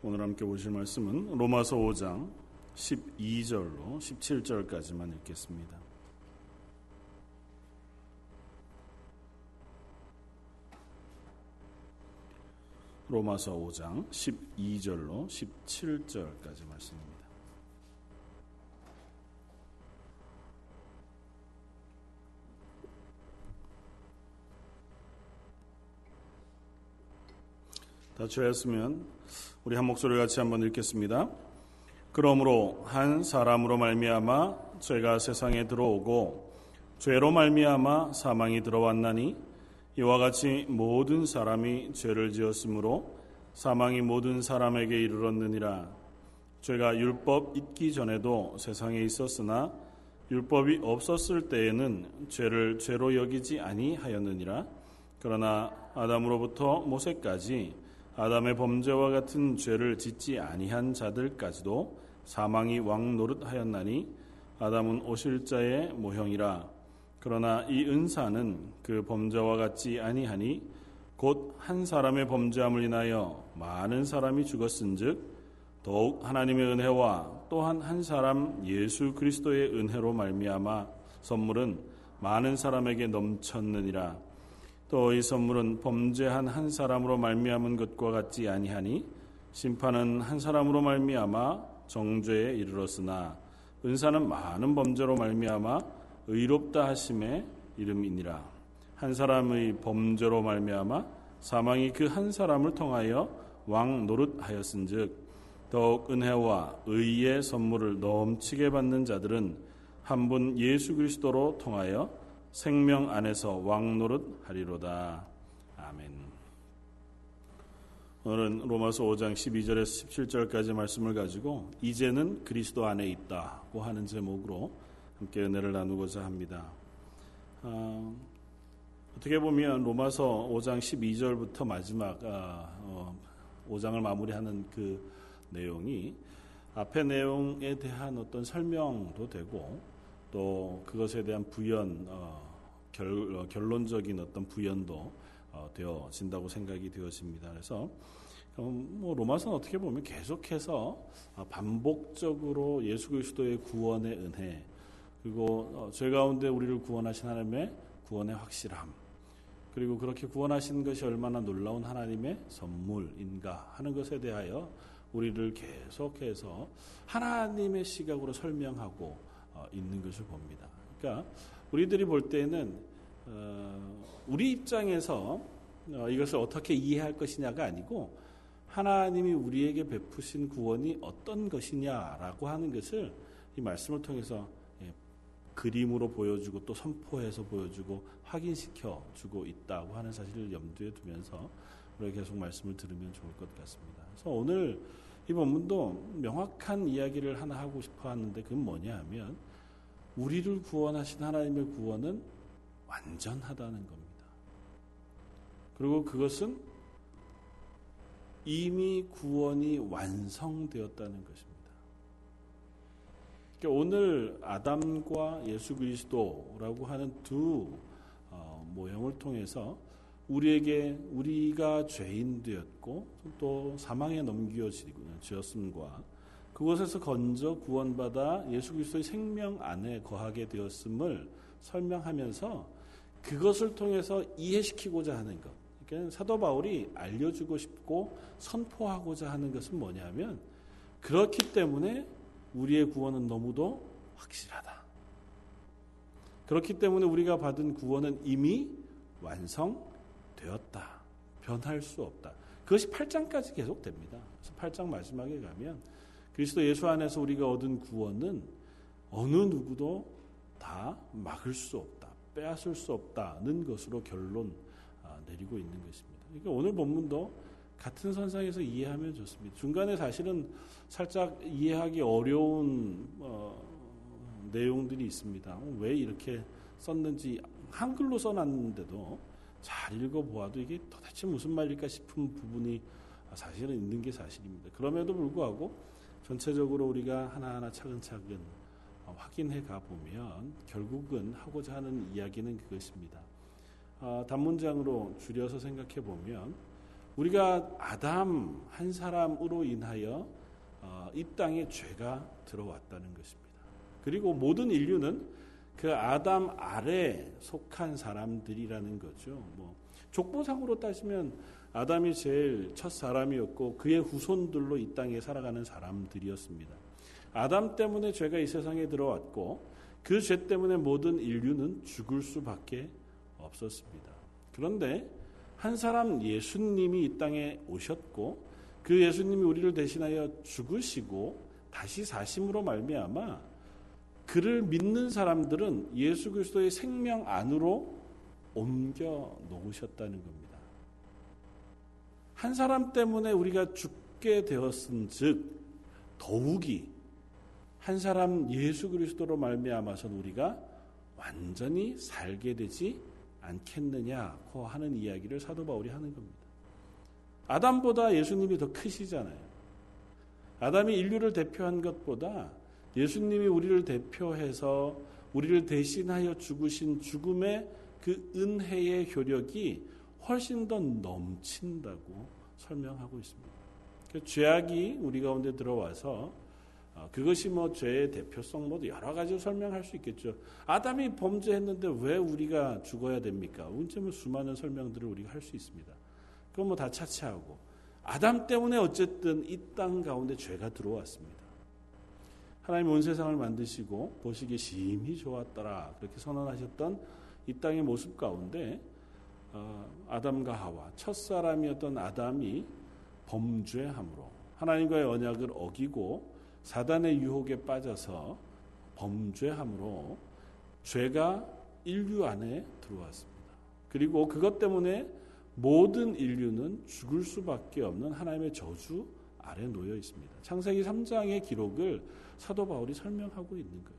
오늘 함께 보실 말씀은 로마서 5장 12절로 17절까지만 읽겠습니다. 로마서 5장 12절로 17절까지 말씀입니다. 다 죄였으면 우리 한 목소리 같이 한번 읽겠습니다. 그러므로 한 사람으로 말미암아 죄가 세상에 들어오고 죄로 말미암아 사망이 들어왔나니 이와 같이 모든 사람이 죄를 지었으므로 사망이 모든 사람에게 이르렀느니라 죄가 율법 있기 전에도 세상에 있었으나 율법이 없었을 때에는 죄를 죄로 여기지 아니하였느니라 그러나 아담으로부터 모세까지 아담의 범죄와 같은 죄를 짓지 아니한 자들까지도 사망이 왕 노릇하였나니 아담은 오실자의 모형이라. 그러나 이 은사는 그 범죄와 같지 아니하니 곧 한 사람의 범죄함을 인하여 많은 사람이 죽었은즉 더욱 하나님의 은혜와 또한 한 사람 예수 그리스도의 은혜로 말미암아 선물은 많은 사람에게 넘쳤느니라 또 이 선물은 범죄한 한 사람으로 말미암은 것과 같지 아니하니 심판은 한 사람으로 말미암아 정죄에 이르렀으나 은사는 많은 범죄로 말미암아 의롭다 하심의 이름이니라. 한 사람의 범죄로 말미암아 사망이 그 한 사람을 통하여 왕 노릇하였은즉 더욱 은혜와 의의 선물을 넘치게 받는 자들은 한 분 예수 그리스도로 통하여 생명 안에서 왕노릇 하리로다. 아멘. 오늘은 로마서 5장 12절에서 17절까지 말씀을 가지고 이제는 그리스도 안에 있다고 하는 제목으로 함께 은혜를 나누고자 합니다. 어, 떻게 보면 로마서 5장 12절부터 마지막 아, 어, 5장을 마무리하는 그 내용이 앞의 내용에 대한 어떤 설명도 되고 또 그것에 대한 부연 어, 결, 어, 결론적인 어떤 부연도 어, 되어진다고 생각이 되어집니다. 그래서 뭐 로마서는 어떻게 보면 계속해서 어, 반복적으로 예수 그리스도의 구원의 은혜 그리고 어, 죄 가운데 우리를 구원하신 하나님의 구원의 확실함 그리고 그렇게 구원하신 것이 얼마나 놀라운 하나님의 선물인가 하는 것에 대하여 우리를 계속해서 하나님의 시각으로 설명하고 어, 있는 것을 봅니다. 그러니까 우리들이 볼 때는 어, 우리 입장에서 어, 이것을 어떻게 이해할 것이냐가 아니고 하나님이 우리에게 베푸신 구원이 어떤 것이냐라고 하는 것을 이 말씀을 통해서 예, 그림으로 보여주고 또 선포해서 보여주고 확인시켜 주고 있다고 하는 사실을 염두에 두면서 우리가 계속 말씀을 들으면 좋을 것 같습니다. 그래서 오늘 이 본문도 명확한 이야기를 하나 하고 싶어 하는데 그건 뭐냐 하면 우리를 구원하신 하나님의 구원은 완전하다는 겁니다. 그리고 그것은 이미 구원이 완성되었다는 것입니다. 그러니까 오늘 아담과 예수 그리스도라고 하는 두 어, 모형을 통해서 우리에게 우리가 죄인 되었고 또 사망에 넘겨지었음과 그곳에서 건져 구원받아 예수 그리스도의 생명 안에 거하게 되었음을 설명하면서 그것을 통해서 이해시키고자 하는 것. 그러니까 사도 바울이 알려주고 싶고 선포하고자 하는 것은 뭐냐면 그렇기 때문에 우리의 구원은 너무도 확실하다. 그렇기 때문에 우리가 받은 구원은 이미 완성되었다. 변할 수 없다. 그것이 8장까지 계속됩니다. 그래서 8장 마지막에 가면 그리스도 예수 안에서 우리가 얻은 구원은 어느 누구도 다 막을 수 없다. 빼앗을 수 없다는 것으로 결론 아, 내리고 있는 것입니다. 그러니까 오늘 본문도 같은 선상에서 이해하면 좋습니다. 중간에 사실은 살짝 이해하기 어려운 어, 내용들이 있습니다. 왜 이렇게 썼는지 한글로 써놨는데도 잘 읽어보아도 이게 도대체 무슨 말일까 싶은 부분이 사실은 있는 게 사실입니다. 그럼에도 불구하고 전체적으로 우리가 하나하나 차근차근 어, 확인해 가 보면 결국은 하고자 하는 이야기는 그것입니다. 어, 단문장으로 줄여서 생각해 보면 우리가 아담 한 사람으로 인하여 어, 이 땅에 죄가 들어왔다는 것입니다. 그리고 모든 인류는 그 아담 아래 속한 사람들이라는 거죠. 뭐 족보상으로 따지면 아담이 제일 첫 사람이었고 그의 후손들로 이 땅에 살아가는 사람들이었습니다. 아담 때문에 죄가 이 세상에 들어왔고 그 죄 때문에 모든 인류는 죽을 수밖에 없었습니다. 그런데 한 사람 예수님이 이 땅에 오셨고 그 예수님이 우리를 대신하여 죽으시고 다시 사심으로 말미암아 그를 믿는 사람들은 예수 그리스도의 생명 안으로 옮겨 놓으셨다는 겁니다. 한 사람 때문에 우리가 죽게 되었은 즉 더욱이 한 사람 예수 그리스도로 말미암아서 우리가 완전히 살게 되지 않겠느냐고 하는 이야기를 사도 바울이 하는 겁니다. 아담보다 예수님이 더 크시잖아요. 아담이 인류를 대표한 것보다 예수님이 우리를 대표해서 우리를 대신하여 죽으신 죽음의 그 은혜의 효력이 훨씬 더 넘친다고 설명하고 있습니다. 그 죄악이 우리 가운데 들어와서 어, 그것이 뭐 죄의 대표성 뭐 여러 가지로 설명할 수 있겠죠. 아담이 범죄했는데 왜 우리가 죽어야 됩니까? 언제면 수많은 설명들을 우리가 할 수 있습니다. 그건 뭐 다 차치하고 아담 때문에 어쨌든 이 땅 가운데 죄가 들어왔습니다. 하나님 온 세상을 만드시고 보시기에 심히 좋았더라 그렇게 선언하셨던 이 땅의 모습 가운데 어, 아담과 하와 첫 사람이었던 아담이 범죄함으로 하나님과의 언약을 어기고 사단의 유혹에 빠져서 범죄함으로 죄가 인류 안에 들어왔습니다. 그리고 그것 때문에 모든 인류는 죽을 수밖에 없는 하나님의 저주 아래 놓여 있습니다. 창세기 3장의 기록을 사도 바울이 설명하고 있는 거예요.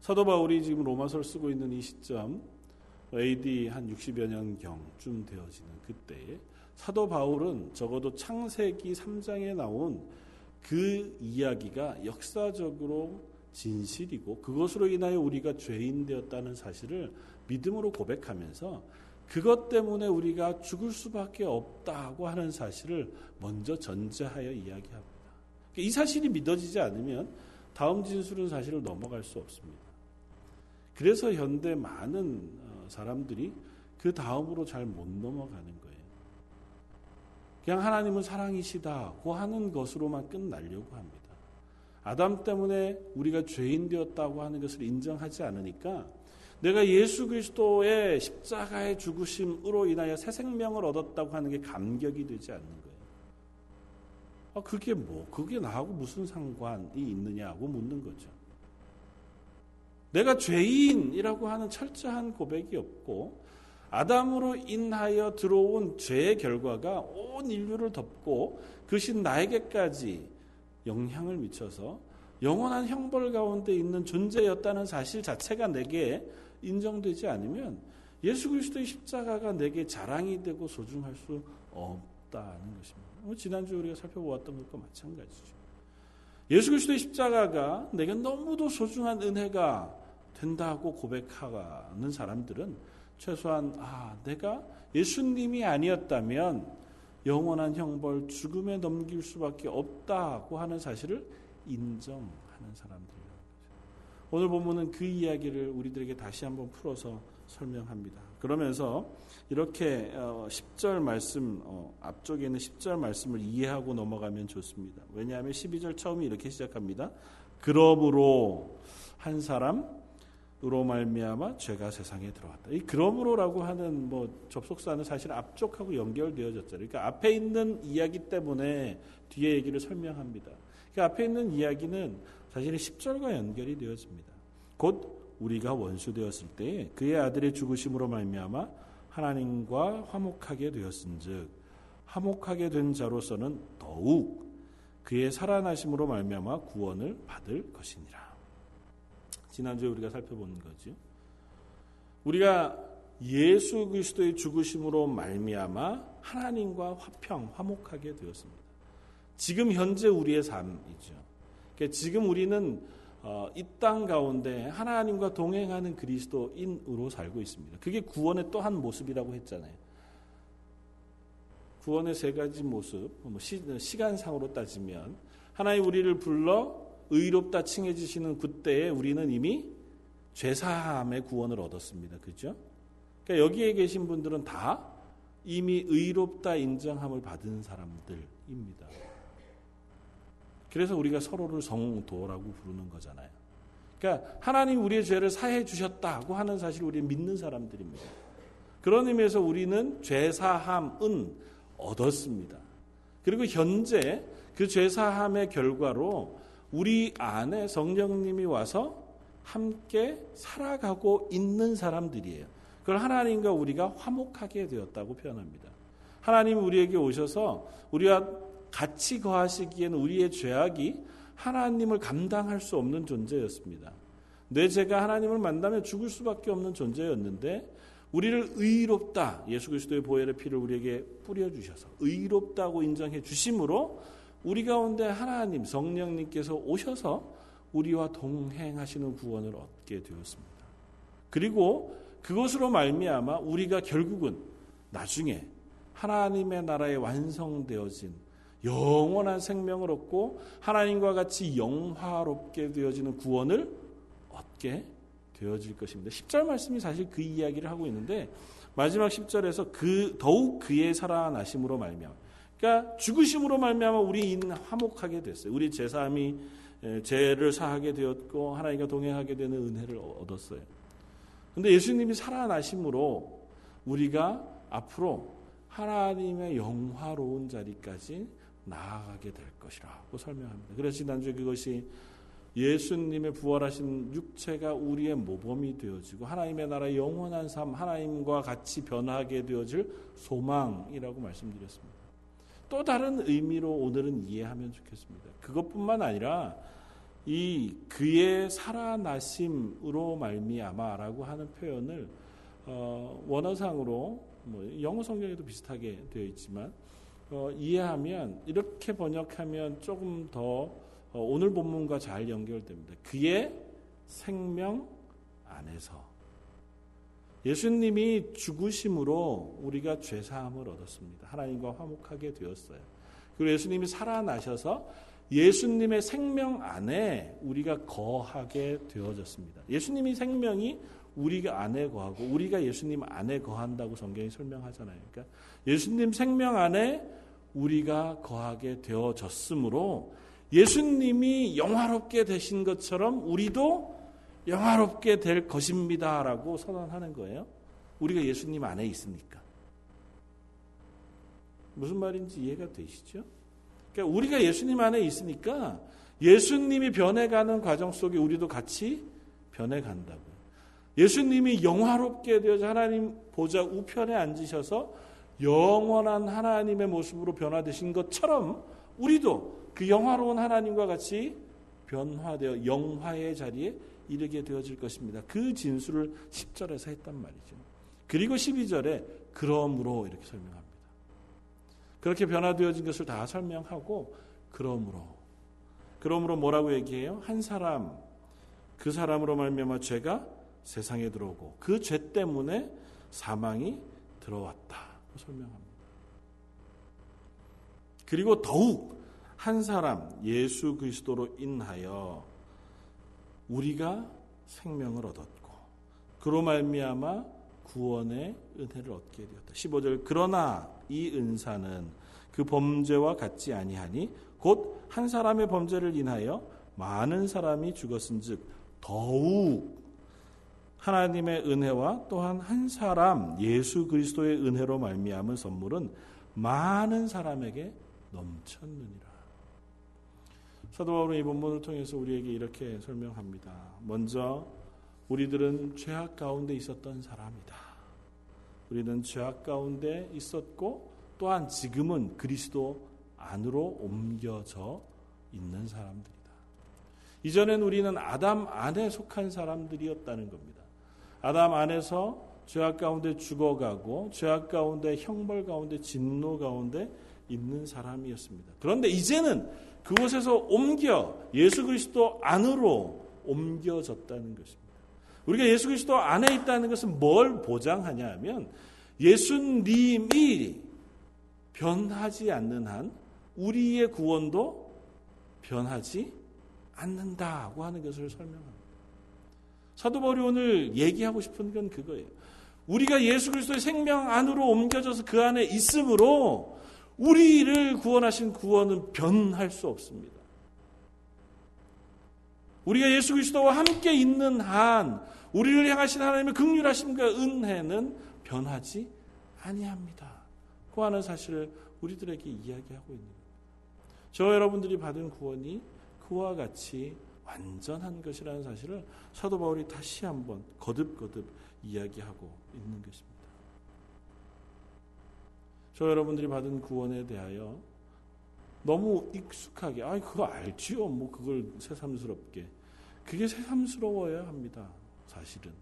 사도 바울이 지금 로마서를 쓰고 있는 이 시점 AD 한 60여 년경쯤 되어지는 그때에 사도 바울은 적어도 창세기 3장에 나온 그 이야기가 역사적으로 진실이고 그것으로 인하여 우리가 죄인 되었다는 사실을 믿음으로 고백하면서 그것 때문에 우리가 죽을 수밖에 없다고 하는 사실을 먼저 전제하여 이야기합니다. 이 사실이 믿어지지 않으면 다음 진술은 사실을 넘어갈 수 없습니다. 그래서 현대 많은 어, 사람들이 그 다음으로 잘 못 넘어가는 거예요. 그냥 하나님은 사랑이시다고 하는 것으로만 끝나려고 합니다. 아담 때문에 우리가 죄인 되었다고 하는 것을 인정하지 않으니까 내가 예수 그리스도의 십자가의 죽으심으로 인하여 새 생명을 얻었다고 하는 게 감격이 되지 않는 거예요. 아, 그게 뭐, 그게 나하고 무슨 상관이 있느냐고 묻는 거죠. 내가 죄인이라고 하는 철저한 고백이 없고 아담으로 인하여 들어온 죄의 결과가 온 인류를 덮고 그것이 나에게까지 영향을 미쳐서 영원한 형벌 가운데 있는 존재였다는 사실 자체가 내게 인정되지 않으면 예수 그리스도의 십자가가 내게 자랑이 되고 소중할 수 없다는 것입니다. 뭐 지난주 우리가 살펴보았던 것과 마찬가지죠. 예수 그리스도의 십자가가 내게 너무도 소중한 은혜가 된다고 고백하는 사람들은 최소한 아 내가 예수님이 아니었다면 영원한 형벌 죽음에 넘길 수밖에 없다고 하는 사실을 인정하는 사람들이라는 거죠. 오늘 본문은 그 이야기를 우리들에게 다시 한번 풀어서 설명합니다. 그러면서 이렇게 10절 어, 말씀 어, 앞쪽에 있는 10절 말씀을 이해하고 넘어가면 좋습니다. 왜냐하면 12절 처음이 이렇게 시작합니다. 그러므로 한 사람 으로 말미암아 죄가 세상에 들어왔다. 이 그러므로라고 하는 뭐 접속사는 사실 앞쪽하고 연결되어졌잖아요. 그러니까 앞에 있는 이야기 때문에 뒤에 얘기를 설명합니다. 그 앞에 있는 이야기는 사실 10절과 연결이 되어집니다. 곧 우리가 원수 되었을 때 그의 아들의 죽으심으로 말미암아 하나님과 화목하게 되었은즉 화목하게 된 자로서는 더욱 그의 살아나심으로 말미암아 구원을 받을 것이니라. 지난주에 우리가 살펴본 거죠. 우리가 예수 그리스도의 죽으심으로 말미암아 하나님과 화평, 화목하게 되었습니다. 지금 현재 우리의 삶이죠. 그러니까 지금 우리는 어, 이 땅 가운데 하나님과 동행하는 그리스도인으로 살고 있습니다. 그게 구원의 또 한 모습이라고 했잖아요. 구원의 세 가지 모습, 뭐 시, 간상으로 따지면 하나님 우리를 불러 의롭다 칭해 주시는 그때에 우리는 이미 죄사함의 구원을 얻었습니다. 그죠? 그러니까 여기에 계신 분들은 다 이미 의롭다 인정함을 받은 사람들입니다. 그래서 우리가 서로를 성도라고 부르는 거잖아요. 그러니까 하나님 우리의 죄를 사해 주셨다고 하는 사실을 우리 믿는 사람들입니다. 그런 의미에서 우리는 죄사함은 얻었습니다. 그리고 현재 그 죄사함의 결과로 우리 안에 성령님이 와서 함께 살아가고 있는 사람들이에요. 그걸 하나님과 우리가 화목하게 되었다고 표현합니다. 하나님 우리에게 오셔서 우리와 같이 거하시기에는 우리의 죄악이 하나님을 감당할 수 없는 존재였습니다. 내 죄가 하나님을 만나면 죽을 수밖에 없는 존재였는데 우리를 의롭다 예수 그리스도의 보혈의 피를 우리에게 뿌려 주셔서 의롭다고 인정해 주심으로 우리 가운데 하나님 성령님께서 오셔서 우리와 동행하시는 구원을 얻게 되었습니다. 그리고 그것으로 말미암아 우리가 결국은 나중에 하나님의 나라에 완성되어진 영원한 생명을 얻고 하나님과 같이 영화롭게 되어지는 구원을 얻게 되어질 것입니다. 10절 말씀이 사실 그 이야기를 하고 있는데 마지막 10절에서 그 더욱 그의 살아나심으로 말미암아 그러니까 죽으심으로 말미암아 우리 인 화목하게 됐어요. 우리 제사함이 죄를 사하게 되었고 하나님과 동행하게 되는 은혜를 얻었어요. 근데 예수님이 살아나심으로 우리가 앞으로 하나님의 영화로운 자리까지 나아가게 될 것이라고 설명합니다. 그래서 지난주에 그것이 예수님의 부활하신 육체가 우리의 모범이 되어지고 하나님의 나라의 영원한 삶, 하나님과 같이 변하게 되어질 소망이라고 말씀드렸습니다. 또 다른 의미로 오늘은 이해하면 좋겠습니다. 그것뿐만 아니라 이 그의 살아나심으로 말미암아라고 하는 표현을 어, 원어상으로 뭐 영어 성경에도 비슷하게 되어 있지만 어, 이해하면 이렇게 번역하면 조금 더 어, 오늘 본문과 잘 연결됩니다. 그의 생명 안에서 예수님이 죽으심으로 우리가 죄 사함을 얻었습니다. 하나님과 화목하게 되었어요. 그리고 예수님이 살아나셔서 예수님의 생명 안에 우리가 거하게 되어졌습니다. 예수님이 생명이 우리가 안에 거하고 우리가 예수님 안에 거한다고 성경이 설명하잖아요. 그러니까 예수님 생명 안에 우리가 거하게 되어졌으므로 예수님이 영화롭게 되신 것처럼 우리도 영화롭게 될 것입니다라고 선언하는 거예요. 우리가 예수님 안에 있으니까. 무슨 말인지 이해가 되시죠? 그러니까 우리가 예수님 안에 있으니까 예수님이 변해가는 과정 속에 우리도 같이 변해간다고요. 예수님이 영화롭게 되어서 하나님 보좌 우편에 앉으셔서 영원한 하나님의 모습으로 변화되신 것처럼 우리도 그 영화로운 하나님과 같이 변화되어 영화의 자리에 이르게 되어질 것입니다. 그 진술을 10절에서 했단 말이죠. 그리고 12절에 그러므로 이렇게 설명합니다. 그렇게 변화되어진 것을 다 설명하고 그러므로 그러므로 뭐라고 얘기해요? 한 사람 그 사람으로 말미암아 죄가 세상에 들어오고 그 죄 때문에 사망이 들어왔다고 설명합니다. 그리고 더욱 한 사람 예수 그리스도로 인하여 우리가 생명을 얻었고 그로 말미암아 구원의 은혜를 얻게 되었다. 15절 그러나 이 은사는 그 범죄와 같지 아니하니 곧 한 사람의 범죄를 인하여 많은 사람이 죽었은즉 더욱 하나님의 은혜와 또한 한 사람 예수 그리스도의 은혜로 말미암은 선물은 많은 사람에게 넘쳤느니라. 사도 바울은 이 본문을 통해서 우리에게 이렇게 설명합니다. 먼저 우리들은 죄악 가운데 있었던 사람이다. 우리는 죄악 가운데 있었고 또한 지금은 그리스도 안으로 옮겨져 있는 사람들이다. 이전엔 우리는 아담 안에 속한 사람들이었다는 겁니다. 아담 안에서 죄악 가운데 죽어가고 죄악 가운데 형벌 가운데 진노 가운데 있는 사람이었습니다. 그런데 이제는 그곳에서 옮겨 예수 그리스도 안으로 옮겨졌다는 것입니다. 우리가 예수 그리스도 안에 있다는 것은 뭘 보장하냐 하면 예수님이 변하지 않는 한 우리의 구원도 변하지 않는다고 하는 것을 설명합니다. 사도 바울이 오늘 얘기하고 싶은 건 그거예요. 우리가 예수 그리스도의 생명 안으로 옮겨져서 그 안에 있으므로 우리를 구원하신 구원은 변할 수 없습니다. 우리가 예수 그리스도와 함께 있는 한 우리를 향하신 하나님의 극률하심과 은혜는 변하지 아니합니다. 그 하는 사실을 우리들에게 이야기하고 있는. 저 여러분들이 받은 구원이 그와 같이 완전한 것이라는 사실을 사도 바울이 다시 한번 거듭거듭 이야기하고 있는 것입니다. 저 여러분들이 받은 구원에 대하여 너무 익숙하게, 아, 그거 알지요. 뭐 그걸 새삼스럽게. 그게 새삼스러워야 합니다. 사실은.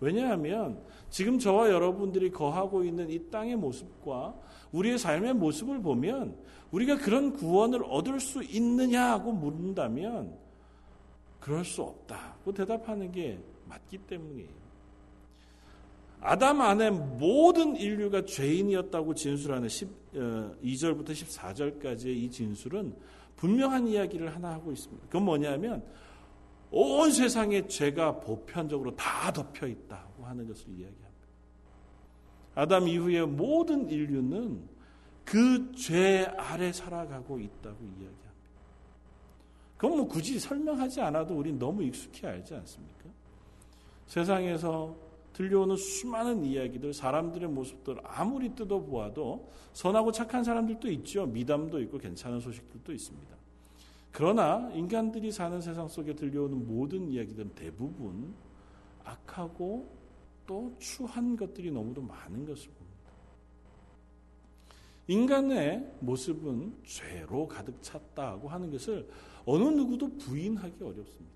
왜냐하면 지금 저와 여러분들이 거하고 있는 이 땅의 모습과 우리의 삶의 모습을 보면 우리가 그런 구원을 얻을 수 있느냐고 묻는다면 그럴 수 없다고 대답하는 게 맞기 때문이에요. 아담 안에 모든 인류가 죄인이었다고 진술하는 2절부터 어, 14절까지의 이 진술은 분명한 이야기를 하나 하고 있습니다. 그건 뭐냐면 온 세상에 죄가 보편적으로 다 덮여 있다고 하는 것을 이야기합니다. 아담 이후의 모든 인류는 그 죄 아래 살아가고 있다고 이야기합니다. 그건 뭐 굳이 설명하지 않아도 우린 너무 익숙히 알지 않습니까? 세상에서 들려오는 수많은 이야기들, 사람들의 모습들 아무리 뜯어보아도 선하고 착한 사람들도 있죠. 미담도 있고 괜찮은 소식들도 있습니다. 그러나 인간들이 사는 세상 속에 들려오는 모든 이야기들은 대부분 악하고 또 추한 것들이 너무도 많은 것을 봅니다. 인간의 모습은 죄로 가득 찼다고 하는 것을 어느 누구도 부인하기 어렵습니다.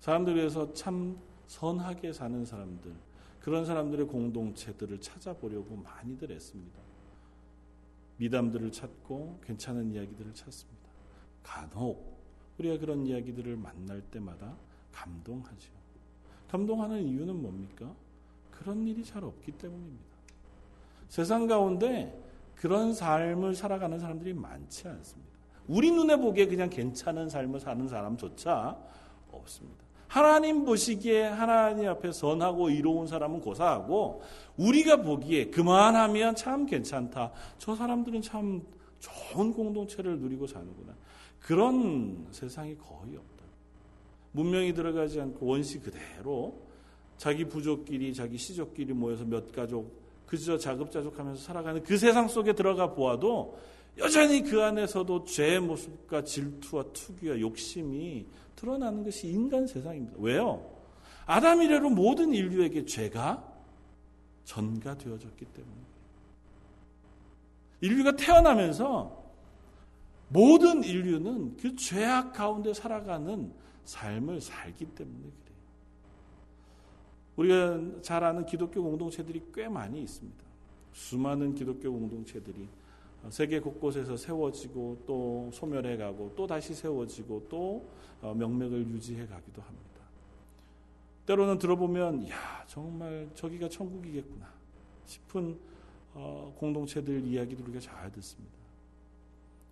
사람들에서 참 선하게 사는 사람들, 그런 사람들의 공동체들을 찾아보려고 많이들 했습니다. 미담들을 찾고 괜찮은 이야기들을 찾습니다. 간혹 우리가 그런 이야기들을 만날 때마다 감동하죠. 감동하는 이유는 뭡니까? 그런 일이 잘 없기 때문입니다. 세상 가운데 그런 삶을 살아가는 사람들이 많지 않습니다. 우리 눈에 보기에 그냥 괜찮은 삶을 사는 사람조차 없습니다. 하나님 보시기에 하나님 앞에 선하고 이로운 사람은 고사하고 우리가 보기에 그만하면 참 괜찮다. 저 사람들은 참 좋은 공동체를 누리고 사는구나. 그런 세상이 거의 없다. 문명이 들어가지 않고 원시 그대로 자기 부족끼리 자기 시족끼리 모여서 몇 가족 그저 자급자족하면서 살아가는 그 세상 속에 들어가 보아도 여전히 그 안에서도 죄의 모습과 질투와 투기와 욕심이 드러나는 것이 인간 세상입니다. 왜요? 아담 이래로 모든 인류에게 죄가 전가되어졌기 때문에. 인류가 태어나면서 모든 인류는 그 죄악 가운데 살아가는 삶을 살기 때문에 그래요. 우리가 잘 아는 기독교 공동체들이 꽤 많이 있습니다. 수많은 기독교 공동체들이 세계 곳곳에서 세워지고 또 소멸해 가고 또 다시 세워지고 또 어, 명맥을 유지해 가기도 합니다. 때로는 들어보면 야 정말 저기가 천국이겠구나 싶은 어, 공동체들 이야기도 우리가 잘 듣습니다.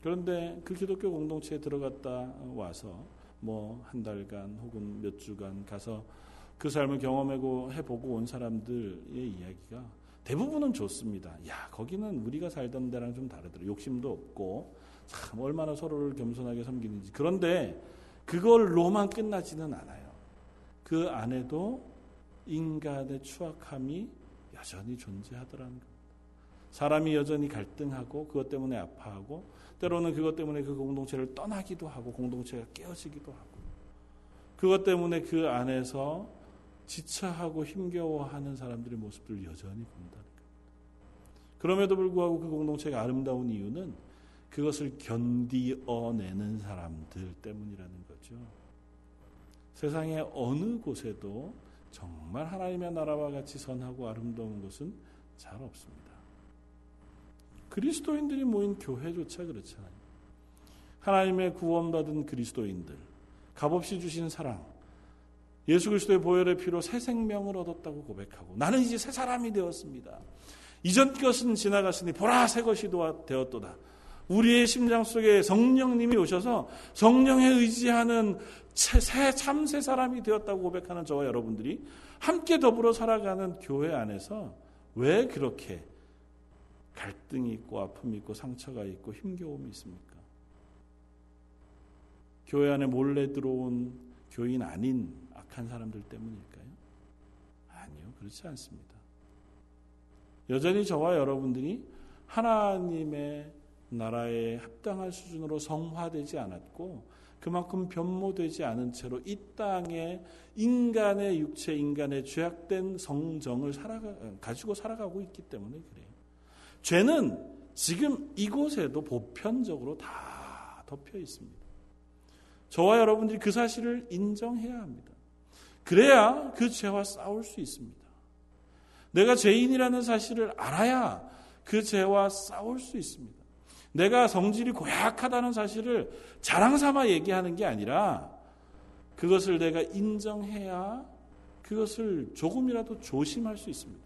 그런데 그 기독교 공동체에 들어갔다 와서 뭐 한 달간 혹은 몇 주간 가서 그 삶을 경험하고 해보고 온 사람들의 이야기가 대부분은 좋습니다. 야, 거기는 우리가 살던 데랑 좀 다르더라. 욕심도 없고, 참, 얼마나 서로를 겸손하게 섬기는지. 그런데 그걸로만 끝나지는 않아요. 그 안에도 인간의 추악함이 여전히 존재하더라는 겁니다. 사람이 여전히 갈등하고 그것 때문에 아파하고 때로는 그것 때문에 그 공동체를 떠나기도 하고 공동체가 깨어지기도 하고 그것 때문에 그 안에서 지쳐하고 힘겨워하는 사람들의 모습들을 여전히 본다는 겁니다. 그럼에도 불구하고 그 공동체가 아름다운 이유는 그것을 견디어내는 사람들 때문이라는 거죠. 세상의 어느 곳에도 정말 하나님의 나라와 같이 선하고 아름다운 것은 잘 없습니다. 그리스도인들이 모인 교회조차 그렇잖아요. 하나님의 구원받은 그리스도인들, 값없이 주신 사랑, 예수 그리스도의 보혈의 피로 새 생명을 얻었다고 고백하고 나는 이제 새 사람이 되었습니다. 이전 것은 지나갔으니 보라 새 것이 되었도다. 우리의 심장 속에 성령님이 오셔서 성령에 의지하는 새 참새 사람이 되었다고 고백하는 저와 여러분들이 함께 더불어 살아가는 교회 안에서 왜 그렇게 갈등이 있고 아픔이 있고 상처가 있고 힘겨움이 있습니까? 교회 안에 몰래 들어온 교인 아닌 악한 사람들 때문일까요? 아니요, 그렇지 않습니다. 여전히 저와 여러분들이 하나님의 나라에 합당한 수준으로 성화되지 않았고 그만큼 변모되지 않은 채로 이 땅에 인간의 육체, 인간의 죄악된 성정을 살아가, 가지고 살아가고 있기 때문에 그래요. 죄는 지금 이곳에도 보편적으로 다 덮여 있습니다. 저와 여러분들이 그 사실을 인정해야 합니다. 그래야 그 죄와 싸울 수 있습니다. 내가 죄인이라는 사실을 알아야 그 죄와 싸울 수 있습니다. 내가 성질이 고약하다는 사실을 자랑 삼아 얘기하는 게 아니라 그것을 내가 인정해야 그것을 조금이라도 조심할 수 있습니다.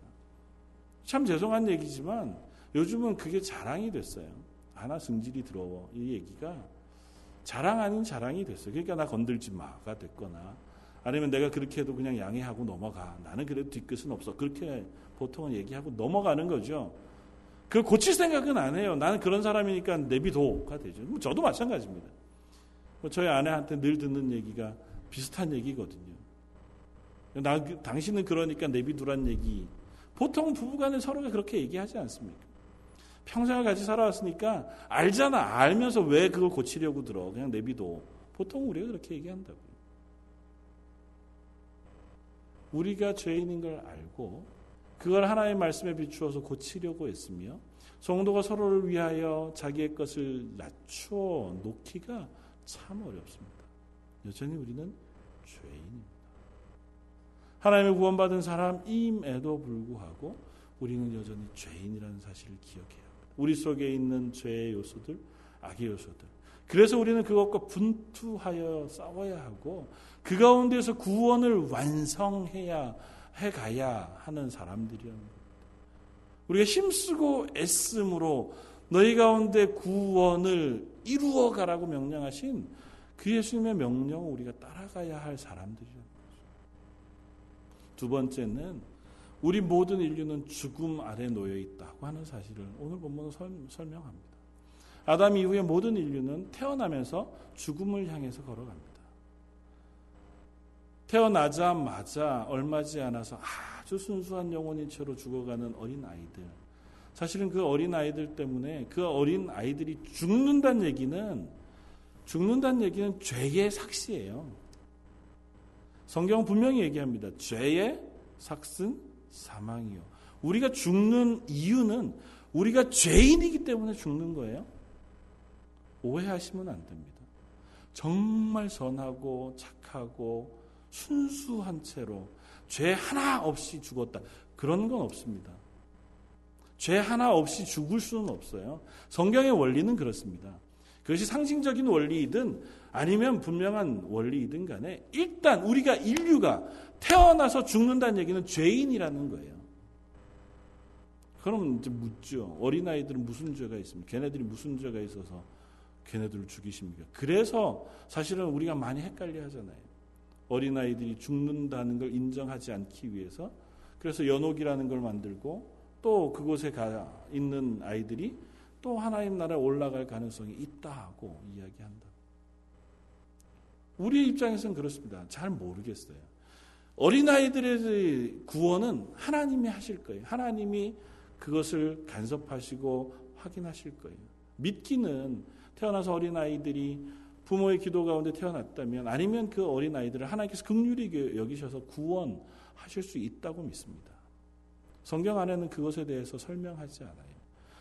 참 죄송한 얘기지만 요즘은 그게 자랑이 됐어요. 하나 성질이 더러워. 이 얘기가 자랑 아닌 자랑이 됐어요. 그러니까 나 건들지 마가 됐거나 아니면 내가 그렇게 해도 그냥 양해하고 넘어가. 나는 그래도 뒤끝은 없어. 그렇게 보통은 얘기하고 넘어가는 거죠. 그걸 고칠 생각은 안 해요. 나는 그런 사람이니까 내비도가 되죠. 뭐 저도 마찬가지입니다. 뭐 저희 아내한테 늘 듣는 얘기가 비슷한 얘기거든요. 나, 당신은 그러니까 내비두란 얘기. 보통 부부간에 서로가 그렇게 얘기하지 않습니까? 평생을 같이 살아왔으니까 알잖아. 알면서 왜 그걸 고치려고 들어. 그냥 내비도. 보통 우리가 그렇게 얘기한다고요. 우리가 죄인인 걸 알고 그걸 하나의 말씀에 비추어서 고치려고 했으며 성도가 서로를 위하여 자기의 것을 낮추어 놓기가 참 어렵습니다. 여전히 우리는 죄인입니다. 하나님의 구원받은 사람임에도 불구하고 우리는 여전히 죄인이라는 사실을 기억해야 합니다. 우리 속에 있는 죄의 요소들, 악의 요소들. 그래서 우리는 그것과 분투하여 싸워야 하고 그 가운데서 구원을 완성해야 해가야 하는 사람들이라는 겁니다. 우리가 힘쓰고 애씀으로 너희 가운데 구원을 이루어 가라고 명령하신 그 예수님의 명령을 우리가 따라가야 할 사람들이라는. 두 번째는 우리 모든 인류는 죽음 아래 놓여 있다고 하는 사실을 오늘 본문은 설명합니다. 아담 이후에 모든 인류는 태어나면서 죽음을 향해서 걸어갑니다. 태어나자마자 얼마지 않아서 아주 순수한 영혼인 채로 죽어가는 어린 아이들. 사실은 그 어린 아이들 때문에 그 어린 아이들이 죽는다는 얘기는 죽는다는 얘기는 죄의 삭시예요. 성경은 분명히 얘기합니다. 죄의 삭슨 사망이요. 우리가 죽는 이유는 우리가 죄인이기 때문에 죽는 거예요. 오해하시면 안 됩니다. 정말 선하고 착하고 순수한 채로 죄 하나 없이 죽었다. 그런 건 없습니다. 죄 하나 없이 죽을 수는 없어요. 성경의 원리는 그렇습니다. 그것이 상징적인 원리이든 아니면 분명한 원리이든 간에 일단 우리가 인류가 태어나서 죽는다는 얘기는 죄인이라는 거예요. 그럼 이제 묻죠. 어린아이들은 무슨 죄가 있습니까? 걔네들이 무슨 죄가 있어서 걔네들을 죽이십니까? 그래서 사실은 우리가 많이 헷갈려 하잖아요. 어린아이들이 죽는다는 걸 인정하지 않기 위해서 그래서 연옥이라는 걸 만들고 또 그곳에 가 있는 아이들이 또 하나님 나라에 올라갈 가능성이 있다고 이야기한다. 우리 입장에서는 그렇습니다. 잘 모르겠어요. 어린아이들의 구원은 하나님이 하실 거예요. 하나님이 그것을 간섭하시고 확인하실 거예요. 믿기는 태어나서 어린 아이들이 부모의 기도 가운데 태어났다면 아니면 그 어린 아이들을 하나님께서 극률이 여기셔서 구원하실 수 있다고 믿습니다. 성경 안에는 그것에 대해서 설명하지 않아요.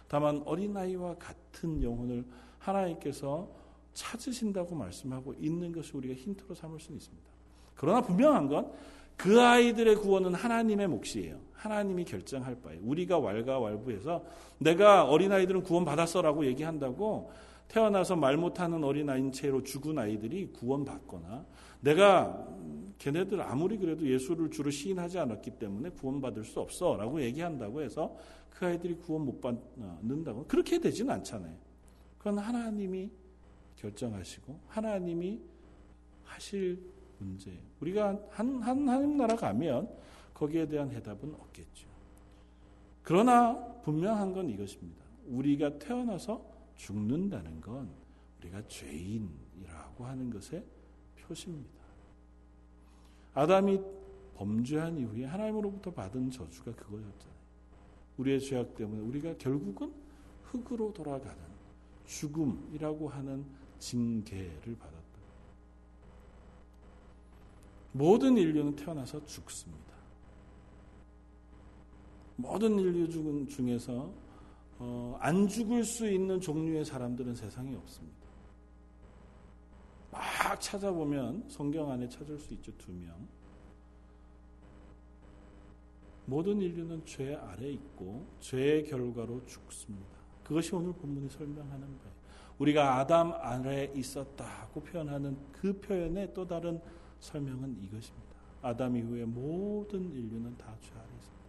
다만 어린 아이와 같은 영혼을 하나님께서 찾으신다고 말씀하고 있는 것을 우리가 힌트로 삼을 수는 있습니다. 그러나 분명한 건 그 아이들의 구원은 하나님의 몫이에요. 하나님이 결정할 바예요. 우리가 왈가왈부해서 내가 어린아이들은 구원 받았어라고 얘기한다고 태어나서 말 못하는 어린아이인 채로 죽은 아이들이 구원받거나 내가 걔네들 아무리 그래도 예수를 주로 시인하지 않았기 때문에 구원받을 수 없어 라고 얘기한다고 해서 그 아이들이 구원 못 받는다고 그렇게 되지는 않잖아요. 그건 하나님이 결정하시고 하나님이 하실 문제. 우리가 한, 한 하나님 나라 가면 거기에 대한 해답은 없겠죠. 그러나 분명한 건 이것입니다. 우리가 태어나서 죽는다는 건 우리가 죄인이라고 하는 것의 표시입니다. 아담이 범죄한 이후에 하나님으로부터 받은 저주가 그거였잖아요. 우리의 죄악 때문에 우리가 결국은 흙으로 돌아가는 죽음이라고 하는 징계를 받 모든 인류는 태어나서 죽습니다. 모든 인류 중에서 어, 안 죽을 수 있는 종류의 사람들은 세상에 없습니다. 막 찾아보면 성경 안에 찾을 수 있죠, 두 명. 모든 인류는 죄 아래 있고 죄의 결과로 죽습니다. 그것이 오늘 본문이 설명하는 거예요. 우리가 아담 아래 있었다고 표현하는 그 표현의 또 다른 설명은 이것입니다. 아담 이후에 모든 인류는 다 죄 아래 있습니다.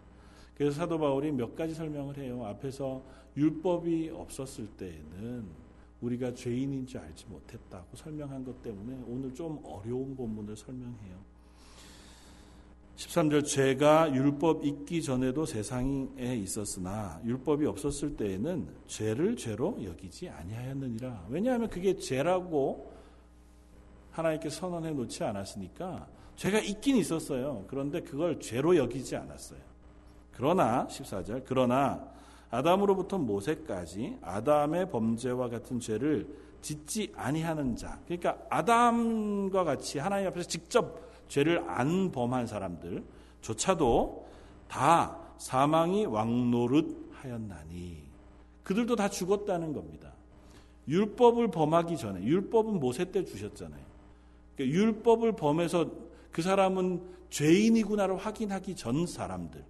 그래서 사도 바울이 몇 가지 설명을 해요. 앞에서 율법이 없었을 때에는 우리가 죄인인 줄 알지 못했다고 설명한 것 때문에 오늘 좀 어려운 본문을 설명해요. 13절 죄가 율법 있기 전에도 세상에 있었으나 율법이 없었을 때에는 죄를 죄로 여기지 아니하였느니라. 왜냐하면 그게 죄라고 하나님께 선언해 놓지 않았으니까 죄가 있긴 있었어요. 그런데 그걸 죄로 여기지 않았어요. 그러나 14절 그러나 아담으로부터 모세까지 아담의 범죄와 같은 죄를 짓지 아니하는 자. 그러니까 아담과 같이 하나님 앞에서 직접 죄를 안 범한 사람들 조차도 다 사망이 왕노릇 하였나니 그들도 다 죽었다는 겁니다. 율법을 범하기 전에 율법은 모세 때 주셨잖아요. 그러니까 율법을 범해서 그 사람은 죄인이구나를 확인하기 전 사람들.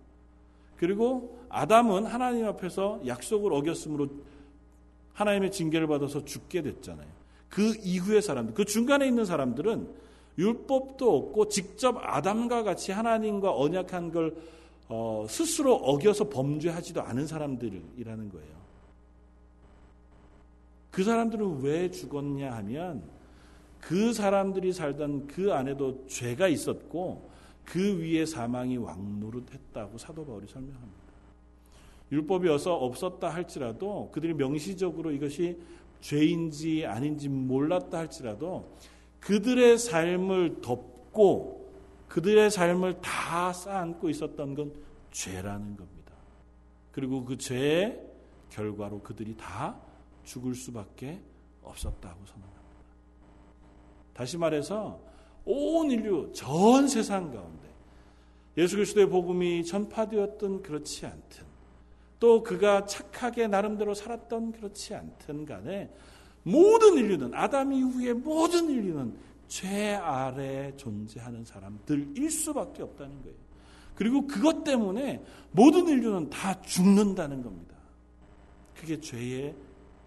그리고 아담은 하나님 앞에서 약속을 어겼으므로 하나님의 징계를 받아서 죽게 됐잖아요. 그 이후의 사람들, 그 중간에 있는 사람들은 율법도 없고 직접 아담과 같이 하나님과 언약한 걸 어, 스스로 어겨서 범죄하지도 않은 사람들이라는 거예요. 그 사람들은 왜 죽었냐 하면 그 사람들이 살던 그 안에도 죄가 있었고 그 위에 사망이 왕노릇했다고 사도 바울이 설명합니다. 율법이 어서 없었다 할지라도 그들이 명시적으로 이것이 죄인지 아닌지 몰랐다 할지라도 그들의 삶을 덮고 그들의 삶을 다 쌓안고 있었던 건 죄라는 겁니다. 그리고 그 죄의 결과로 그들이 다 죽을 수밖에 없었다고 선언합니다. 다시 말해서 온 인류 전 세상 가운데 예수 그리스도의 복음이 전파되었든 그렇지 않든 또 그가 착하게 나름대로 살았던 그렇지 않든 간에 모든 인류는 아담 이후의 모든 인류는 죄 아래 존재하는 사람들일 수밖에 없다는 거예요. 그리고 그것 때문에 모든 인류는 다 죽는다는 겁니다. 그게 죄의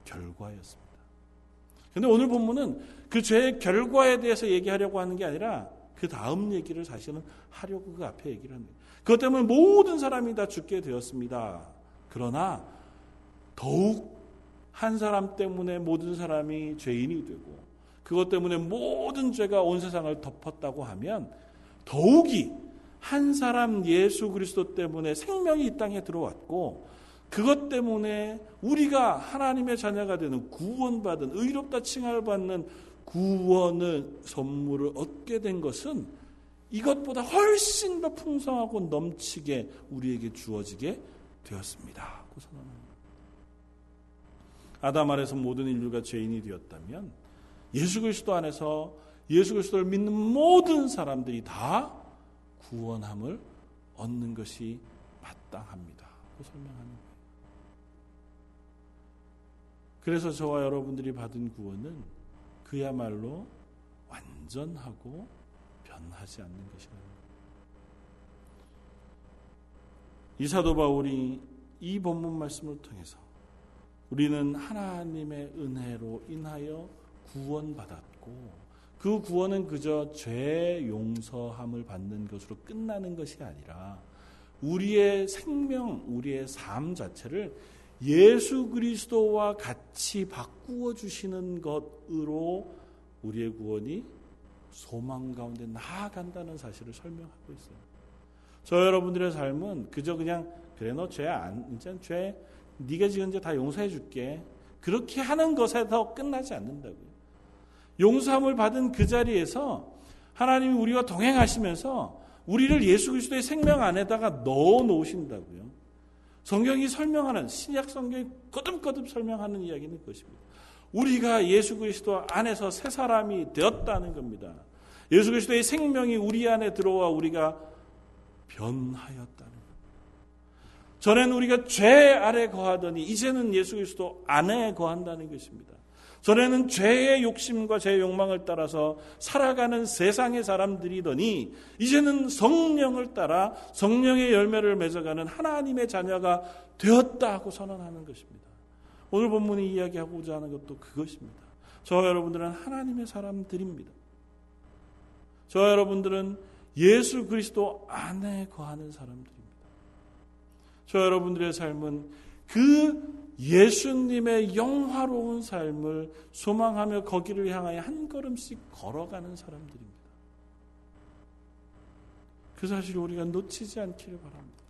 결과였습니다. 근데 오늘 본문은 그 죄의 결과에 대해서 얘기하려고 하는 게 아니라 그 다음 얘기를 사실은 하려고 그 앞에 얘기를 합니다. 그것 때문에 모든 사람이 다 죽게 되었습니다. 그러나 더욱 한 사람 때문에 모든 사람이 죄인이 되고 그것 때문에 모든 죄가 온 세상을 덮었다고 하면 더욱이 한 사람 예수 그리스도 때문에 생명이 이 땅에 들어왔고 그것 때문에 우리가 하나님의 자녀가 되는 구원받은 의롭다 칭함을 받는 구원의 선물을 얻게 된 것은 이것보다 훨씬 더 풍성하고 넘치게 우리에게 주어지게 되었습니다. 아담 아래서 모든 인류가 죄인이 되었다면 예수 그리스도 안에서 예수 그리스도를 믿는 모든 사람들이 다 구원함을 얻는 것이 마땅합니다. 거 그래서 저와 여러분들이 받은 구원은 그야말로 완전하고 변하지 않는 것이라는. 이 사도 바울이 이 본문 말씀을 통해서 우리는 하나님의 은혜로 인하여 구원받았고 그 구원은 그저 죄 용서함을 받는 것으로 끝나는 것이 아니라 우리의 생명, 우리의 삶 자체를 예수 그리스도와 같이 바꾸어 주시는 것으로 우리의 구원이 소망 가운데 나아간다는 사실을 설명하고 있어요. 저 여러분들의 삶은 그저 그냥 그래 너 죄 안, 이제 죄 네가 지은 죄다 용서해 줄게. 그렇게 하는 것에서 끝나지 않는다고요. 용서함을 받은 그 자리에서 하나님이 우리와 동행하시면서 우리를 예수 그리스도의 생명 안에다가 넣어 놓으신다고요. 성경이 설명하는 신약 성경이 거듭거듭 설명하는 이야기는 그것입니다. 우리가 예수 그리스도 안에서 새 사람이 되었다는 겁니다. 예수 그리스도의 생명이 우리 안에 들어와 우리가 변하였다는. 전에는 우리가 죄 아래 거하더니 이제는 예수 그리스도 안에 거한다는 것입니다. 전에는 죄의 욕심과 죄의 욕망을 따라서 살아가는 세상의 사람들이더니 이제는 성령을 따라 성령의 열매를 맺어가는 하나님의 자녀가 되었다고 선언하는 것입니다. 오늘 본문이 이야기하고자 하는 것도 그것입니다. 저 여러분들은 하나님의 사람들입니다. 저 여러분들은 예수 그리스도 안에 거하는 사람들입니다. 저 여러분들의 삶은 그 예수님의 영화로운 삶을 소망하며 거기를 향하여 한 걸음씩 걸어가는 사람들입니다. 그 사실을 우리가 놓치지 않기를 바랍니다.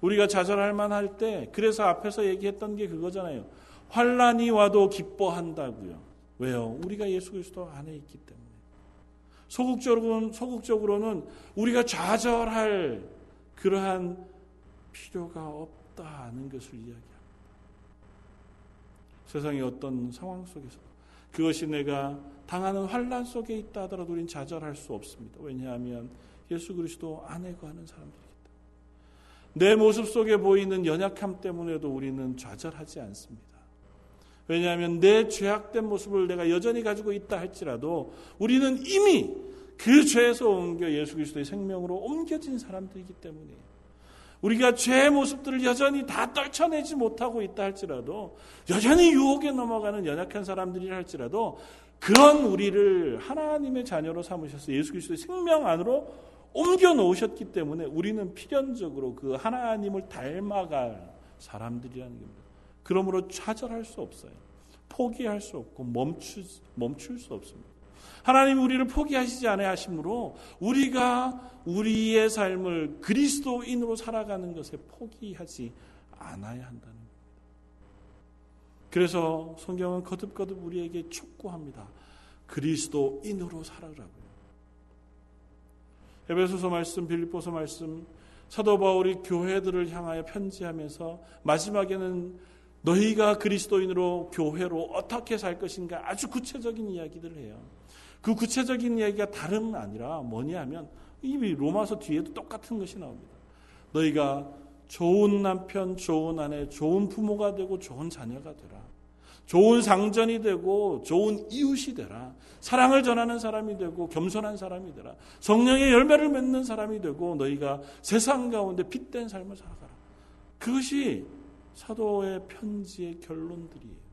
우리가 좌절할 만할 때 그래서 앞에서 얘기했던 게 그거잖아요. 환란이 와도 기뻐한다고요. 왜요? 우리가 예수 그리스도 안에 있기 때문에. 소극적으로는 소극적으로는 우리가 좌절할 그러한 필요가 없다는 것을 이야기합니다. 세상의 어떤 상황 속에서 그것이 내가 당하는 환란 속에 있다 하더라도 우리는 좌절할 수 없습니다. 왜냐하면 예수 그리스도 안에 거하는 사람들이기 때문에 내 모습 속에 보이는 연약함 때문에도 우리는 좌절하지 않습니다. 왜냐하면 내 죄악된 모습을 내가 여전히 가지고 있다 할지라도 우리는 이미 그 죄에서 옮겨 예수 그리스도의 생명으로 옮겨진 사람들이기 때문에 우리가 죄의 모습들을 여전히 다 떨쳐내지 못하고 있다 할지라도 여전히 유혹에 넘어가는 연약한 사람들이 할지라도 그런 우리를 하나님의 자녀로 삼으셔서 예수 그리스도의 생명 안으로 옮겨 놓으셨기 때문에 우리는 필연적으로 그 하나님을 닮아갈 사람들이라는 겁니다. 그러므로 좌절할 수 없어요. 포기할 수 없고 멈추, 멈출 수 없습니다. 하나님 우리를 포기하시지 않아 하심으로 우리가 우리의 삶을 그리스도인으로 살아가는 것에 포기하지 않아야 한다는 겁니다. 그래서 성경은 거듭거듭 우리에게 촉구합니다. 그리스도인으로 살아라고요. 에베소서 말씀, 빌립보서 말씀, 사도 바울이 교회들을 향하여 편지하면서 마지막에는 너희가 그리스도인으로 교회로 어떻게 살 것인가 아주 구체적인 이야기들을 해요. 그 구체적인 이야기가 다름 아니라 뭐냐 하면 이미 로마서 뒤에도 똑같은 것이 나옵니다. 너희가 좋은 남편, 좋은 아내, 좋은 부모가 되고 좋은 자녀가 되라. 좋은 상전이 되고 좋은 이웃이 되라. 사랑을 전하는 사람이 되고 겸손한 사람이 되라. 성령의 열매를 맺는 사람이 되고 너희가 세상 가운데 빛된 삶을 살아가라. 그것이 사도의 편지의 결론들이에요.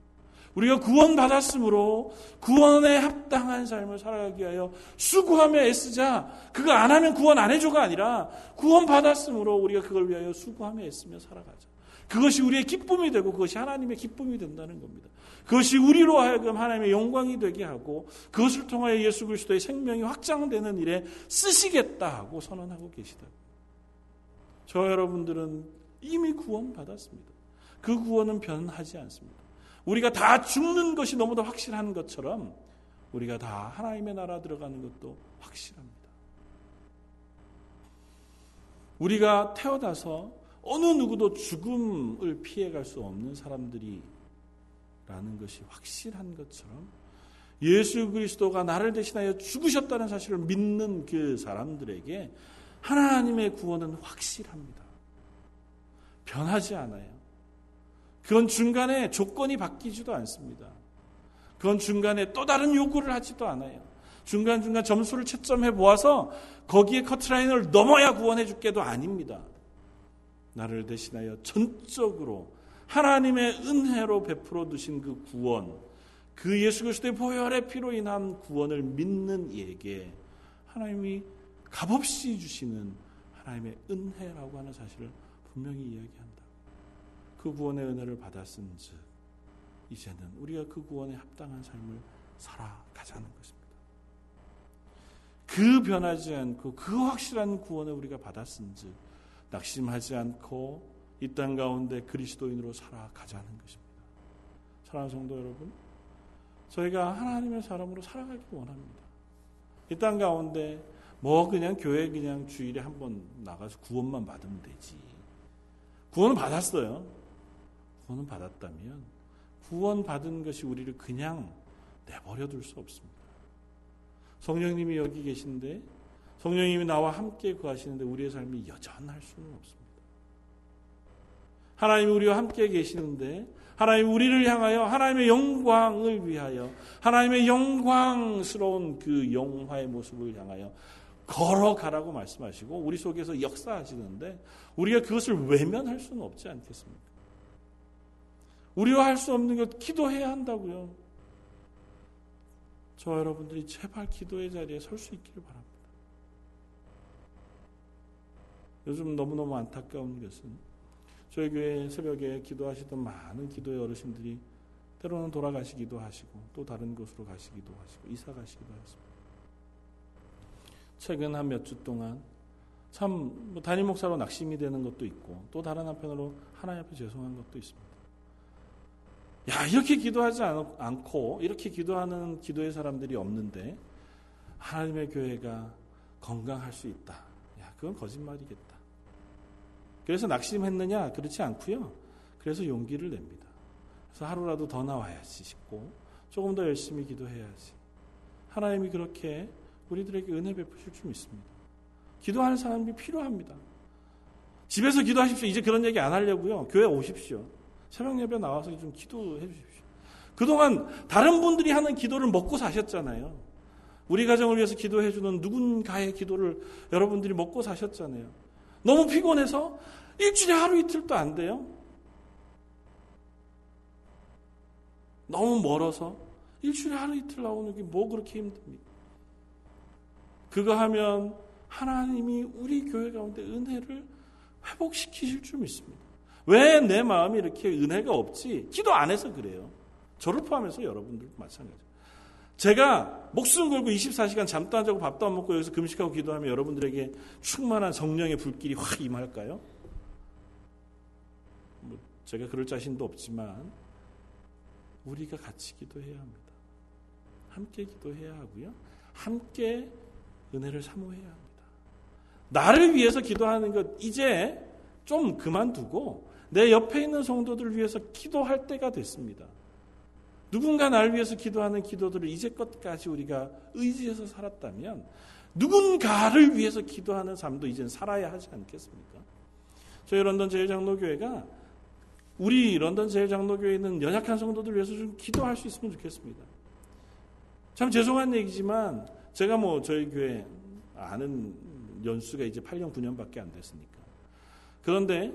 우리가 구원받았으므로 구원에 합당한 삶을 살아가기 위하여 수고하며 애쓰자. 그거 안 하면 구원 안 해줘가 아니라 구원받았으므로 우리가 그걸 위하여 수고하며 애쓰며 살아가자. 그것이 우리의 기쁨이 되고 그것이 하나님의 기쁨이 된다는 겁니다. 그것이 우리로 하여금 하나님의 영광이 되게 하고 그것을 통하여 예수 그리스도의 생명이 확장되는 일에 쓰시겠다 하고 선언하고 계시다. 저 여러분들은 이미 구원받았습니다. 그 구원은 변하지 않습니다. 우리가 다 죽는 것이 너무도 확실한 것처럼 우리가 다 하나님의 나라 들어가는 것도 확실합니다. 우리가 태어나서 어느 누구도 죽음을 피해갈 수 없는 사람들이라는 것이 확실한 것처럼 예수 그리스도가 나를 대신하여 죽으셨다는 사실을 믿는 그 사람들에게 하나님의 구원은 확실합니다. 변하지 않아요. 그건 중간에 조건이 바뀌지도 않습니다. 그건 중간에 또 다른 요구를 하지도 않아요. 중간중간 점수를 채점해 보아서 거기에 커트라인을 넘어야 구원해 줄게도 아닙니다. 나를 대신하여 전적으로 하나님의 은혜로 베풀어 두신 그 구원, 그 예수 그리스도의 보혈의 피로 인한 구원을 믿는 이에게 하나님이 값없이 주시는 하나님의 은혜라고 하는 사실을 분명히 이야기한다. 그 구원의 은혜를 받았은즉 이제는 우리가 그 구원에 합당한 삶을 살아가자는 것입니다. 그 변하지 않고 그 확실한 구원을 우리가 받았은즉 낙심하지 않고 이 땅 가운데 그리스도인으로 살아가자는 것입니다. 사랑하는 성도 여러분, 저희가 하나님의 사람으로 살아가기 원합니다. 이 땅 가운데 뭐 그냥 교회 그냥 주일에 한 번 나가서 구원만 받으면 되지. 구원은 받았어요. 구원은 받았다면 구원 받은 것이 우리를 그냥 내버려 둘 수 없습니다. 성령님이 여기 계신데 성령님이 나와 함께 구하시는데 우리의 삶이 여전할 수는 없습니다. 하나님이 우리와 함께 계시는데 하나님 우리를 향하여 하나님의 영광을 위하여 하나님의 영광스러운 그 영화의 모습을 향하여 걸어가라고 말씀하시고 우리 속에서 역사하시는데 우리가 그것을 외면할 수는 없지 않겠습니까? 우리와 할 수 없는 것 기도해야 한다고요. 저와 여러분들이 제발 기도의 자리에 설 수 있기를 바랍니다. 요즘 너무너무 안타까운 것은 저희 교회 새벽에 기도하시던 많은 기도의 어르신들이 때로는 돌아가시기도 하시고 또 다른 곳으로 가시기도 하시고 이사 가시기도 하십니다. 최근 한 몇 주 동안 참뭐 담임 목사로 낙심이 되는 것도 있고 또 다른 한편으로 하나님 앞에 죄송한 것도 있습니다. 야 이렇게 기도하지 않고 이렇게 기도하는 기도의 사람들이 없는데 하나님의 교회가 건강할 수 있다. 야 그건 거짓말이겠다. 그래서 낙심했느냐? 그렇지 않고요. 그래서 용기를 냅니다. 그래서 하루라도 더 나와야지 싶고 조금 더 열심히 기도해야지. 하나님이 그렇게 우리들에게 은혜 베푸실 줄 믿습니다. 기도하는 사람이 필요합니다. 집에서 기도하십시오. 이제 그런 얘기 안 하려고요. 교회 오십시오. 새벽 예배 나와서 좀 기도해 주십시오. 그동안 다른 분들이 하는 기도를 먹고 사셨잖아요. 우리 가정을 위해서 기도해 주는 누군가의 기도를 여러분들이 먹고 사셨잖아요. 너무 피곤해서 일주일에 하루 이틀도 안 돼요. 너무 멀어서 일주일에 하루 이틀 나오는 게 뭐 그렇게 힘듭니까? 그거 하면 하나님이 우리 교회 가운데 은혜를 회복시키실 줄 믿습니다. 왜 내 마음이 이렇게 은혜가 없지? 기도 안 해서 그래요. 저를 포함해서 여러분들도 마찬가지예요. 제가 목숨 걸고 24시간 잠도 안 자고 밥도 안 먹고 여기서 금식하고 기도하면 여러분들에게 충만한 성령의 불길이 확 임할까요? 뭐 제가 그럴 자신도 없지만 우리가 같이 기도해야 합니다. 함께 기도해야 하고요. 함께 은혜를 사모해야 합니다. 나를 위해서 기도하는 것 이제 좀 그만두고 내 옆에 있는 성도들을 위해서 기도할 때가 됐습니다. 누군가 나를 위해서 기도하는 기도들을 이제껏까지 우리가 의지해서 살았다면 누군가를 위해서 기도하는 삶도 이젠 살아야 하지 않겠습니까? 저희 런던 제일장로교회가 우리 런던 제일장로교회에 있는 연약한 성도들 위해서 좀 기도할 수 있으면 좋겠습니다. 참 죄송한 얘기지만 제가 뭐 저희 교회 아는 연수가 이제 8년 9년밖에 안 됐으니까. 그런데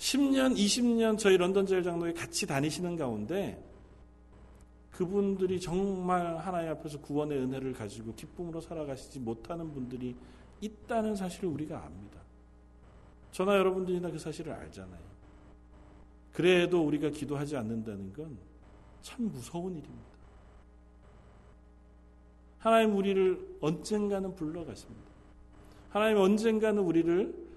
10년, 20년 저희 런던 제일 장로에 같이 다니시는 가운데 그분들이 정말 하나님 앞에서 구원의 은혜를 가지고 기쁨으로 살아가시지 못하는 분들이 있다는 사실을 우리가 압니다. 저나 여러분들이나 그 사실을 알잖아요. 그래도 우리가 기도하지 않는다는 건 참 무서운 일입니다. 하나님 우리를 언젠가는 불러가십니다. 하나님 언젠가는 우리를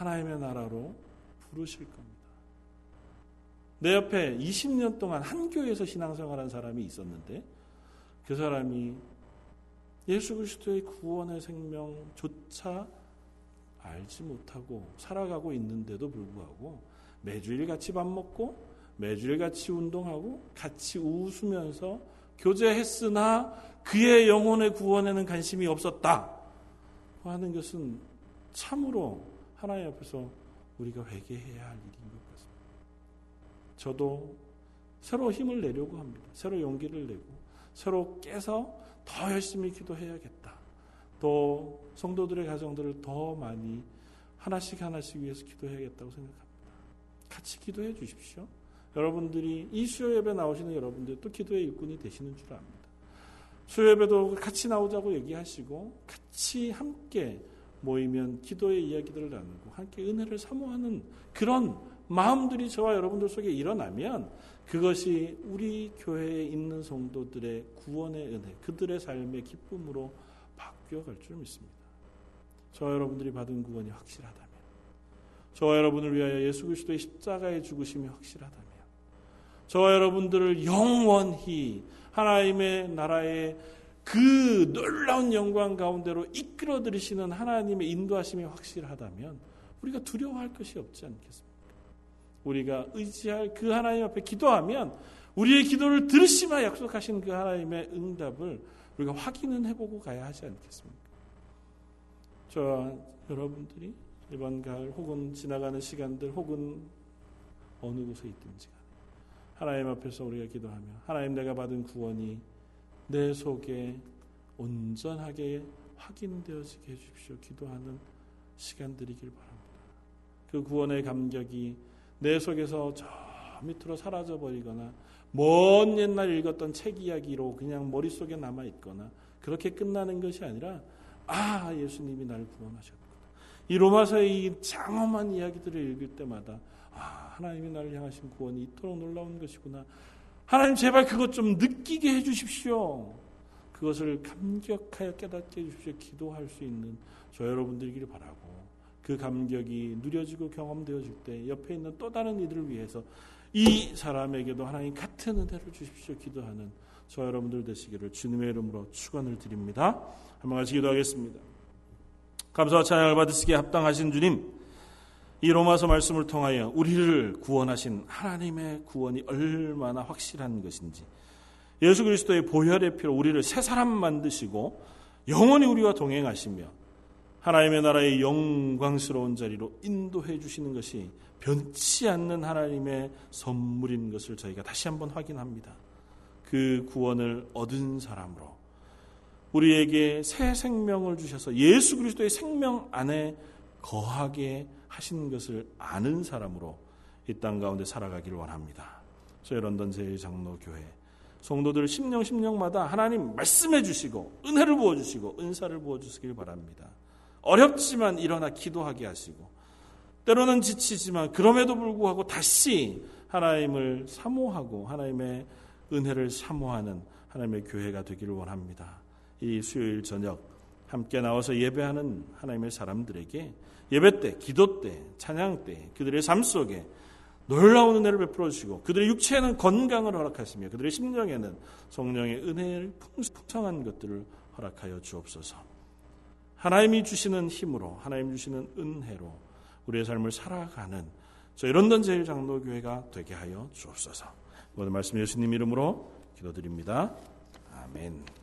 하나님의 나라로 부르실 겁니다. 내 옆에 20년 동안 한 교회에서 신앙생활한 사람이 있었는데 그 사람이 예수 그리스도의 구원의 생명조차 알지 못하고 살아가고 있는데도 불구하고 매주일 같이 밥 먹고 매주일 같이 운동하고 같이 웃으면서 교제했으나 그의 영혼의 구원에는 관심이 없었다 하는 것은 참으로 하나님 앞에서 우리가 회개해야 할 일입니다. 저도 새로 힘을 내려고 합니다. 새로 용기를 내고 새로 깨서 더 열심히 기도해야겠다. 또 성도들의 가정들을 더 많이 하나씩 하나씩 위해서 기도해야겠다고 생각합니다. 같이 기도해 주십시오. 여러분들이 이 수요 예배 나오시는 여러분들 또 기도의 일꾼이 되시는 줄 압니다. 수요 예배도 같이 나오자고 얘기하시고 같이 함께 모이면 기도의 이야기들을 나누고 함께 은혜를 사모하는 그런 마음들이 저와 여러분들 속에 일어나면 그것이 우리 교회에 있는 성도들의 구원의 은혜, 그들의 삶의 기쁨으로 바뀌어 갈 줄 믿습니다. 저와 여러분들이 받은 구원이 확실하다면, 저와 여러분을 위하여 예수 그리스도의 십자가의 죽으심이 확실하다면, 저와 여러분들을 영원히 하나님의 나라의 그 놀라운 영광 가운데로 이끌어 들이시는 하나님의 인도하심이 확실하다면 우리가 두려워할 것이 없지 않겠습니까? 우리가 의지할 그 하나님 앞에 기도하면 우리의 기도를 들으시마 약속하신 그 하나님의 응답을 우리가 확인은 해보고 가야 하지 않겠습니까? 저 여러분들이 이번 가을 혹은 지나가는 시간들 혹은 어느 곳에 있든지 하나님 앞에서 우리가 기도하며 하나님 내가 받은 구원이 내 속에 온전하게 확인되어지게 해주십시오. 기도하는 시간들이길 바랍니다. 그 구원의 감격이 내 속에서 저 밑으로 사라져 버리거나 먼 옛날 읽었던 책 이야기로 그냥 머릿속에 남아 있거나 그렇게 끝나는 것이 아니라 아 예수님이 날 구원하셨구나. 이 로마서의 이 장엄한 이야기들을 읽을 때마다 아 하나님이 나를 향하신 구원이 이토록 놀라운 것이구나. 하나님 제발 그것 좀 느끼게 해주십시오. 그것을 감격하여 깨닫게 해주십시오. 기도할 수 있는 저 여러분들이길 바라고 그 감격이 누려지고 경험되어질 때 옆에 있는 또 다른 이들을 위해서 이 사람에게도 하나님 같은 은혜를 주십시오. 기도하는 저 여러분들 되시기를 주님의 이름으로 축원을 드립니다. 한번 같이 기도하겠습니다. 감사와 찬양을 받으시기에 합당하신 주님, 이 로마서 말씀을 통하여 우리를 구원하신 하나님의 구원이 얼마나 확실한 것인지, 예수 그리스도의 보혈의 피로 우리를 새 사람 만드시고 영원히 우리와 동행하시며 하나님의 나라의 영광스러운 자리로 인도해 주시는 것이 변치 않는 하나님의 선물인 것을 저희가 다시 한번 확인합니다. 그 구원을 얻은 사람으로 우리에게 새 생명을 주셔서 예수 그리스도의 생명 안에 거하게 하신 것을 아는 사람으로 이 땅 가운데 살아가기를 원합니다. 저희 런던 제일장로교회 성도들 심령 심령마다 하나님 말씀해 주시고 은혜를 부어 주시고 은사를 부어 주시길 바랍니다. 어렵지만 일어나 기도하게 하시고 때로는 지치지만 그럼에도 불구하고 다시 하나님을 사모하고 하나님의 은혜를 사모하는 하나님의 교회가 되기를 원합니다. 이 수요일 저녁 함께 나와서 예배하는 하나님의 사람들에게 예배 때, 기도 때, 찬양 때 그들의 삶 속에 놀라운 은혜를 베풀어 주시고 그들의 육체에는 건강을 허락하시며 그들의 심령에는 성령의 은혜를 풍성한 것들을 허락하여 주옵소서. 하나님이 주시는 힘으로 하나님 주시는 은혜로 우리의 삶을 살아가는 저희 런던 제일 장로교회가 되게 하여 주옵소서. 모든 말씀 예수님 이름으로 기도드립니다. 아멘.